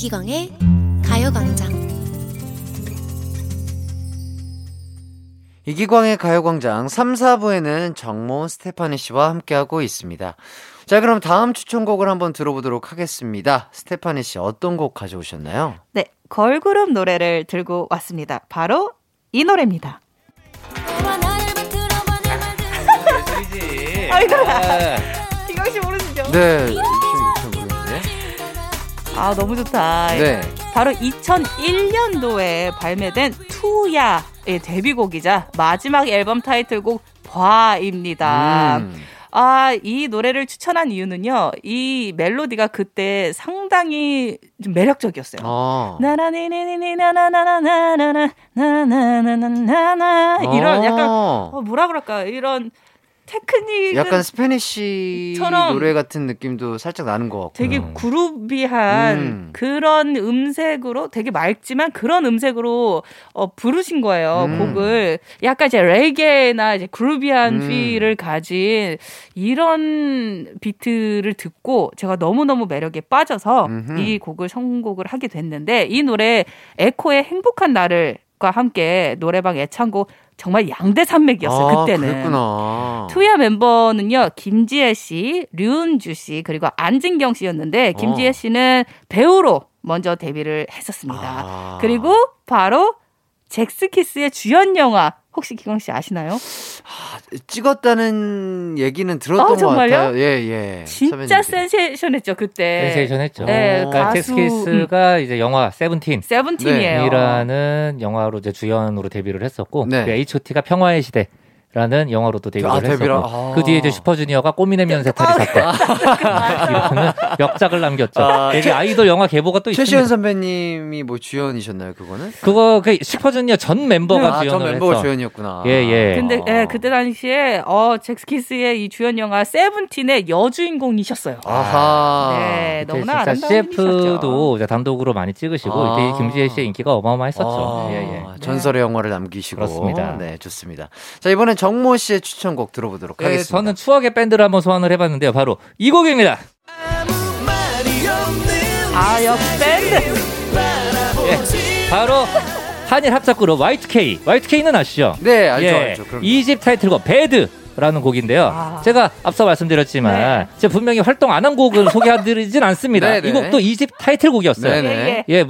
이기광의 가요광장 이기광의 가요광장 3, 4부에는 정모 스테파니 씨와 함께하고 있습니다. 자, 그럼 다음 추천곡을 한번 들어보도록 하겠습니다. 스테파니 씨 어떤 곡 가져오셨나요? 네, 걸그룹 노래를 들고 왔습니다. 바로 이 노래입니다. 아이고, 씨 모르시죠? 네, 지금 잘 모르겠는데. 아, 너무 좋다. 네. 바로 2001년도에 발매된 투야의 데뷔곡이자 마지막 앨범 타이틀곡 봐입니다. 음. 아, 이 노래를 추천한 이유는요. 이 멜로디가 그때 상당히 좀 매력적이었어요. 어. 나나니니니니 나나나나나나나 나나나나나나 이런 약간 어. 어, 뭐라 그럴까 이런 테크닉은 약간 Spanish 처럼 노래 같은 느낌도 살짝 나는 것 같고. 되게 groovy한 음. 그런 음색으로 되게 맑지만 그런 음색으로 어, 부르신 거예요 음. 곡을 약간 이제 레게나 이제 groovy한 음. feel을 가진 이런 비트를 듣고 제가 너무 너무 매력에 빠져서 음흠. 이 곡을 선곡을 하게 됐는데 이 노래 에코의 행복한 날을 과 함께 노래방 애창곡 정말 양대 산맥이었어요 아, 그때는. 그랬구나. 투야 멤버는요 김지혜 씨, 류은주 씨 그리고 안진경 씨였는데 김지혜 어. 씨는 배우로 먼저 데뷔를 했었습니다. 아. 그리고 바로 젝스키스의 주연 영화 혹시 기광 씨 아시나요? 찍었다는 얘기는 들었던 아, 것 정말요? 같아요. 예, 예. 진짜. 센세이션했죠 그때. 센세이션 했죠. 네, 어. 그러니까 젝스키스가 이제 영화 Seventeen. Seventeen이에요. 이라는 영화로 이제 주연으로 데뷔를 했었고 네. 그 H.O.T가 평화의 시대 라는 영화로 또 데뷔를 아, 했었고 아. 그 뒤에 이제 슈퍼주니어가 꼬미네 면 세탈이 사건 이라는 역작을 남겼죠. 아, 되게 아이돌 영화 계보가 또 최시현. 선배님이 뭐 주연이셨나요, 그거는? 그거 그 슈퍼주니어 전 멤버가 아, 전 주연을 멤버가 했어. 주연이었구나. 예, 예. 근데 아. 예, 그때 당시에 어 잭스키스의 이 주연 영화 세븐틴의 여주인공이셨어요. 아하. 네, 너무나 진짜 아름다운 CF도 이제 단독으로 많이 찍으시고 아. 이때 김지혜 씨의 인기가 어마어마했었죠. 아, 예, 예. 전설의 영화를 남기시고. 그렇습니다. 네, 좋습니다. 자, 이번엔 정모 씨의 추천곡 들어보도록 네, 하겠습니다. 저는 추억의 밴드를 한번 소환을 해봤는데요. 바로 이 곡입니다. 아, 역시 밴드. 예, 바로 한일 합작그룹 Y2K. Y2K는 아시죠? 네, 알죠, 예, 알죠. 그럼. 이집 타이틀곡 Bad. 라는 곡인데요. 아. 제가 앞서 말씀드렸지만 네. 제가 분명히 활동 안 한 곡을 소개해드리진 않습니다. 네, 네. 이 곡도 이집 타이틀곡이었어요. 네네. 예, 예,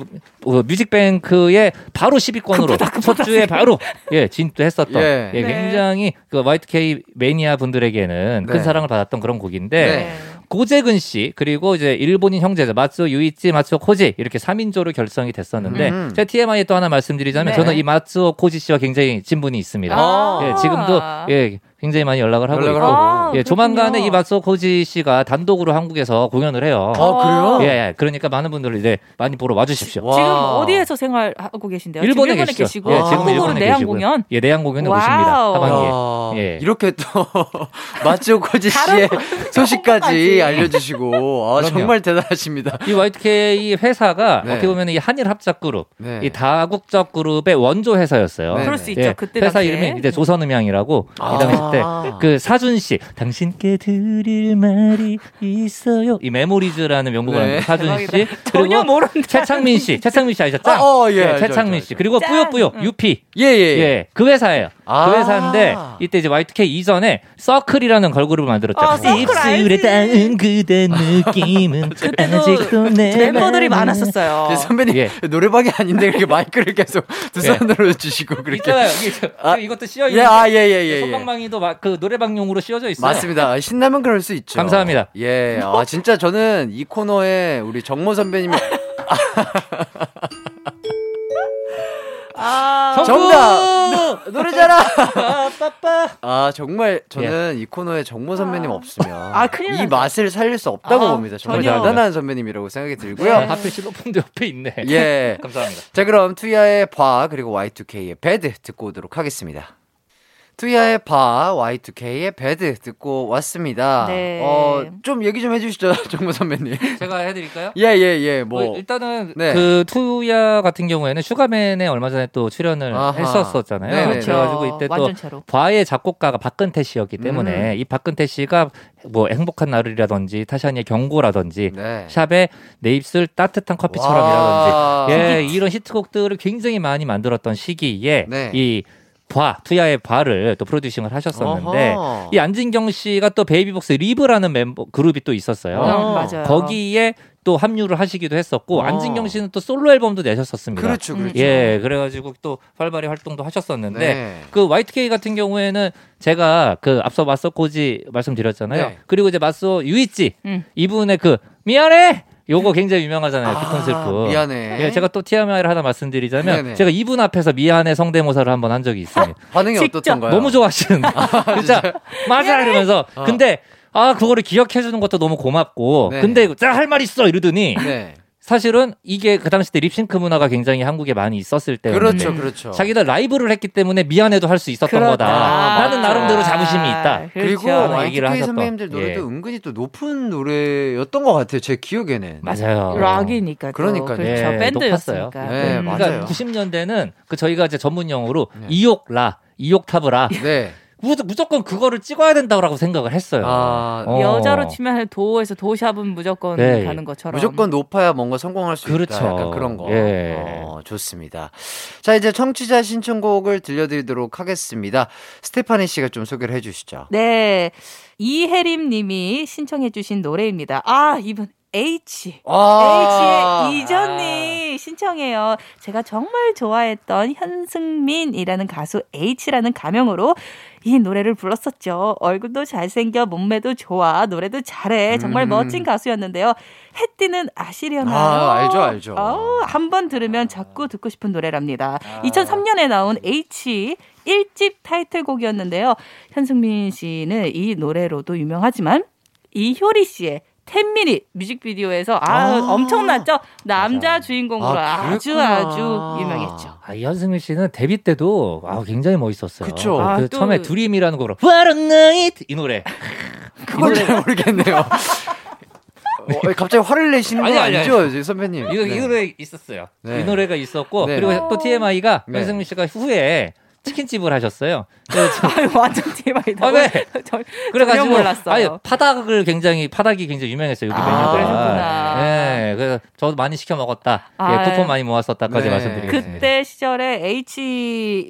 어, 뮤직뱅크의 바로 10위권으로 첫 주에 바로 예 진입했었던 예. 예, 네. 굉장히 그 Y2K 매니아 분들에게는 네. 큰 사랑을 받았던 그런 곡인데 네. 고재근 씨 그리고 이제 일본인 형제죠 마츠오 유이치 마츠오 코지 이렇게 3인조로 결성이 됐었는데 음. 제가 TMI 또 하나 말씀드리자면 네. 저는 이 마츠오 코지 씨와 굉장히 진분이 있습니다. 아. 예, 지금도 예 굉장히 많이 연락을 하고 연락을 있고 아, 예, 조만간에. 이 마츠오 코지 씨가 단독으로 한국에서 공연을 해요. 아, 그래요? 예, 예, 그러니까 많은 분들 이제 많이 보러 와 주십시오. 와. 지금 어디에서 생활하고 계신데요? 일본에, 일본에 계시죠. 계시고 예, 지금 일본에 내한. 공연. 예, 내한 공연에. 오십니다. 하반기에. 야, 예. 이렇게 또 마츠오 코지 다른 씨의 소식까지 홍보까지. 알려 주시고 아. 정말 대단하십니다. 이 Y2K 회사가 네. 어떻게 보면 이 한일 합작 그룹, 네. 이 다국적 그룹의 원조 회사였어요. 네. 그럴 수 네. 있죠. 예, 그때 회사 당시에. 이름이 이제 조선음향이라고 아. 이 당시 때그 사준 씨 당신께 드릴 말이 있어요. 이 Memories라는 명곡을 네. 한 사준 씨 전혀 모르는데. 최창민 씨, 최창민 씨 아셨죠? 아, 어, 예, 알죠, 최창민 알죠, 씨 그리고 짠. 뿌요뿌요 응. 유피 예, 예, 예. 예, 그 회사예요. 아. 그 회사인데 이때 이제 Y2K 이전에 서클이라는 걸그룹을 만들었죠. 아, 입술에. 닿은 그대 느낌은 아직도 내 멤버들이. 많았었어요. 그 선배님 예. 노래방이 아닌데 그렇게 마이크를 계속 두 예. 손으로 주시고 그렇게 있잖아요. 이게 저- 아, 이것도 씌어 예, 있는 아, 예, 예, 예, 예. 소방망이도 막그 노래방용으로 씌워져 있어요. 맞습니다. 신나면 그럴 수 있죠. 감사합니다. 예, 아 진짜 저는 이 코너에 우리 정모 선배님이 아, 정답 노래잖아. 빠빠. 아 정말 저는 이 코너에 정모 선배님 없으면 아, 이. 맛을 살릴 수 없다고 아, 봅니다. 정말 전혀. 대단한 선배님이라고 생각이 네, 들고요. 하필 실로폰도 옆에 있네. 예. 감사합니다. 자 그럼 투야의 바 그리고 Y2K의 배드 듣고 오도록 하겠습니다. 투야의 봐 Y2K의 Bad 듣고 왔습니다. 네. 어, 좀 얘기 좀 해주시죠, 정모 선배님. 제가 해드릴까요? 예, 예, 예. 뭐 뭐. 일단은 네. 그 투야 같은 경우에는 슈가맨에 얼마 전에 또 출연을 아하. 했었었잖아요. 네네. 그렇죠. 그래가지고 이때 또 완전체로. 과의 작곡가가 박근태 씨였기 때문에 음. 이 박근태 씨가 뭐 행복한 날이라든지 타샤니의 경고라든지 네. 샵의 내 입술 따뜻한 와. 커피처럼이라든지 예 이런 히트곡들을 굉장히 많이 만들었던 시기에 네. 이 봐, 투야의 봐를 또 프로듀싱을 하셨었는데 어허. 이 안진경 씨가 또 베이비복스 리브라는 멤버 그룹이 또 있었어요. 어. 맞아요. 거기에 또 합류를 하시기도 했었고 어. 안진경 씨는 또 솔로 앨범도 내셨었습니다. 그렇죠, 그렇죠. 예, 그래가지고 또 활발히 활동도 하셨었는데 네. 그 Y2K 같은 경우에는 제가 그 앞서 마츠오 코지 말씀드렸잖아요. 네. 그리고 이제 마츠오 유이치 음. 이분의 그 미안해 요거 굉장히 유명하잖아요. 기쁜 슬픔. 미안해. 예, 제가 또 TMI를 하나 말씀드리자면 네네. 제가 이분 앞에서 미안해 성대모사를 한번 한 적이 있습니다. 반응이 직접. 어떻던가요? 너무 좋아하시는 진짜 맞아 이러면서 어. 근데 아 그거를 기억해 주는 것도 너무 고맙고 네. 근데 할 말 있어 이러더니 네. 사실은 이게 그 당시 때 립싱크 문화가 굉장히 한국에 많이 있었을 때였는데 그렇죠, 그렇죠. 자기들 라이브를 했기 때문에 미안해도 할 수 있었던 그렇다. 거다. 나는 나름대로 자부심이 있다. 그리고 그렇죠. 라는 얘기를 Y2K 하셨던. 선배님들 노래도 예. 은근히 또 높은 노래였던 것 같아요. 제 기억에는. 맞아요. 락이니까. 그러니까요. 그렇죠. 예, 밴드였으니까. 높았어요. 네, 음. 맞아요. 그러니까 90년대는 그 저희가 이제 전문 용어로 네. 이옥라, 이옥타브라 네. 무- 무조건 그거를 찍어야 된다고 생각을 했어요. 아, 어. 여자로 치면 도에서 도샵은 무조건 네. 가는 것처럼. 무조건 높아야 뭔가 성공할 수 그렇죠. 있다. 약간 그런 거. 예. 어, 좋습니다. 자, 이제 청취자 신청곡을 들려드리도록 하겠습니다. 스테파니 씨가 좀 소개를 해주시죠. 네. 이혜림 님이 신청해주신 노래입니다. 아, 이분 H. 아. H의 이전님 신청해요. 제가 정말 좋아했던 현승민이라는 가수 H라는 가명으로 이 노래를 불렀었죠. 얼굴도 잘생겨, 몸매도 좋아, 노래도 잘해. 정말 음. 멋진 가수였는데요. 해띠는 아시려나요? 아, 알죠, 알죠. 한 번 들으면 자꾸 듣고 싶은 노래랍니다. 2003년에 나온 H 1집 타이틀곡이었는데요. 현승민 씨는 이 노래로도 유명하지만 이효리 씨의 10미닛 뮤직비디오에서 아, 아. 엄청났죠? 남자 주인공으로 아, 아, 주. 아주 유명했죠. 아, 이현승민 씨는 데뷔 때도 아, 굉장히 멋있었어요. 그쵸. 그 아, 또- 처음에 Dream이라는 곡으로 What a night 이 노래. 그걸 잘 모르겠네요. 어, 갑자기 화를 내시는 건 아니, 아니, 아니죠, 이제 선배님? 이거 네. 이 노래 있었어요. 네. 이 노래가 있었고 네. 그리고 또 TMI가 네. 현승민 씨가 후에 치킨집을 하셨어요. 아유, 완전 TMI다. 아, 왜? 저, 그래가지고 전혀 몰랐어요. 아니 파닭을 굉장히 파닭이 굉장히 유명했어요 여기 아, 메뉴가. 그러셨구나. 예, 그래서 저도 많이 시켜 먹었다. 아, 예, 쿠폰 많이 모았었다까지 네. 말씀드리겠습니다. 그때 시절에 H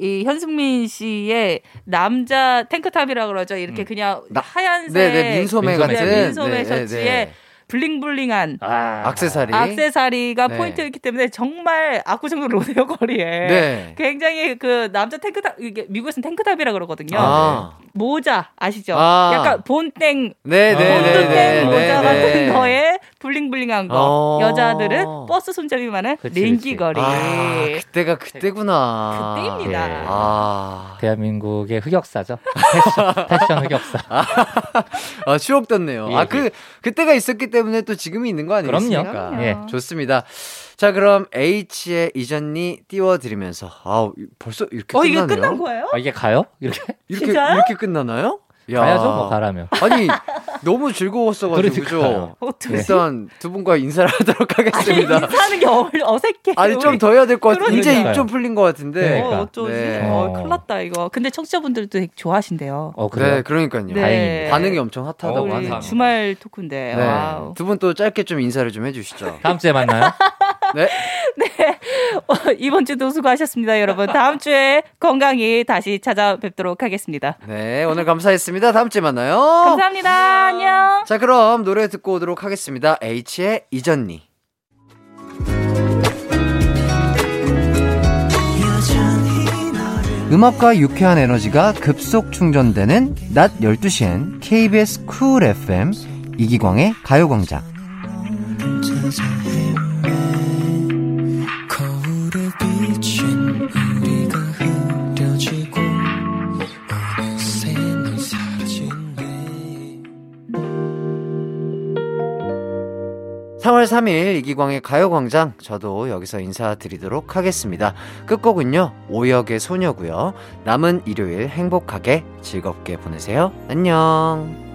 이 현승민 씨의 남자 탱크탑이라 그러죠. 이렇게 음. 그냥 나- 하얀색 네네, 민소매 민소매. 같은. 네, 민소매 네, 네, 셔츠에 네. 블링블링한 아, 악세사리. 악세사리가 네. 포인트였기 때문에 정말 압구정동 로데오 거리에 네. 굉장히 그 남자 탱크탑 이게 미국에서는 탱크탑이라 그러거든요. 아. 모자 아시죠? 아. 약간 본땡 네, 네, 네, 본드땡 네, 모자 네, 같은 네. 거에 블링블링한 거. 어. 여자들은 버스 손잡이만한 링기거리. 아, 그때가 그때구나. 그때입니다. 예. 아, 대한민국의 흑역사죠. 패션, 패션 흑역사. 아 추억 돋네요. 예, 아, 예. 그, 그때가 있었기 때문에 또 지금이 있는 거 아니겠습니까? 그럼요. 예. 좋습니다. 자, 그럼 H의 이전니 띄워드리면서, 아 벌써 이렇게 어, 끝나네요. 이게 끝난 거예요? 아, 이게 가요? 이렇게? 이렇게, 진짜요? 이렇게 끝나나요? 야. 가야죠, 뭐 가라면. 아니, 너무 즐거웠어가지고 그죠? 일단 두 분과 인사를 하도록 하겠습니다. 인사하는 게 어- 어색해. 아니 좀. 더 해야 될 것 같은데 이제. 입 좀 풀린 것 같은데. 그러니까. 어, 어쩌지? 네. 어, 큰일 났다, 이거. 근데 청취자분들도 되게 좋아하신대요. 어, 그래요? 네, 그러니까요. 네. 다행입니다. 반응이 엄청 핫하다고 어, 하네요. 주말 토크인데. 네. Wow. 두분 또 짧게 좀 인사를 좀 해주시죠. 다음 주에 만나요. 네. 어, 이번 주도 수고하셨습니다, 여러분. 다음 주에 건강히 다시 찾아뵙도록 하겠습니다. 네, 오늘 감사했습니다. 다음 주에 만나요. 감사합니다. 안녕. 자, 그럼 노래 듣고 오도록 하겠습니다. H의 이전니. 음악과 유쾌한 에너지가 급속 충전되는 낮 12시엔 KBS 쿨 FM 이기광의 가요광장. 3월 3일 이기광의 가요광장 저도 여기서 인사드리도록 하겠습니다. 끝곡은요 오역의 소녀고요. 남은 일요일 행복하게 즐겁게 보내세요. 안녕.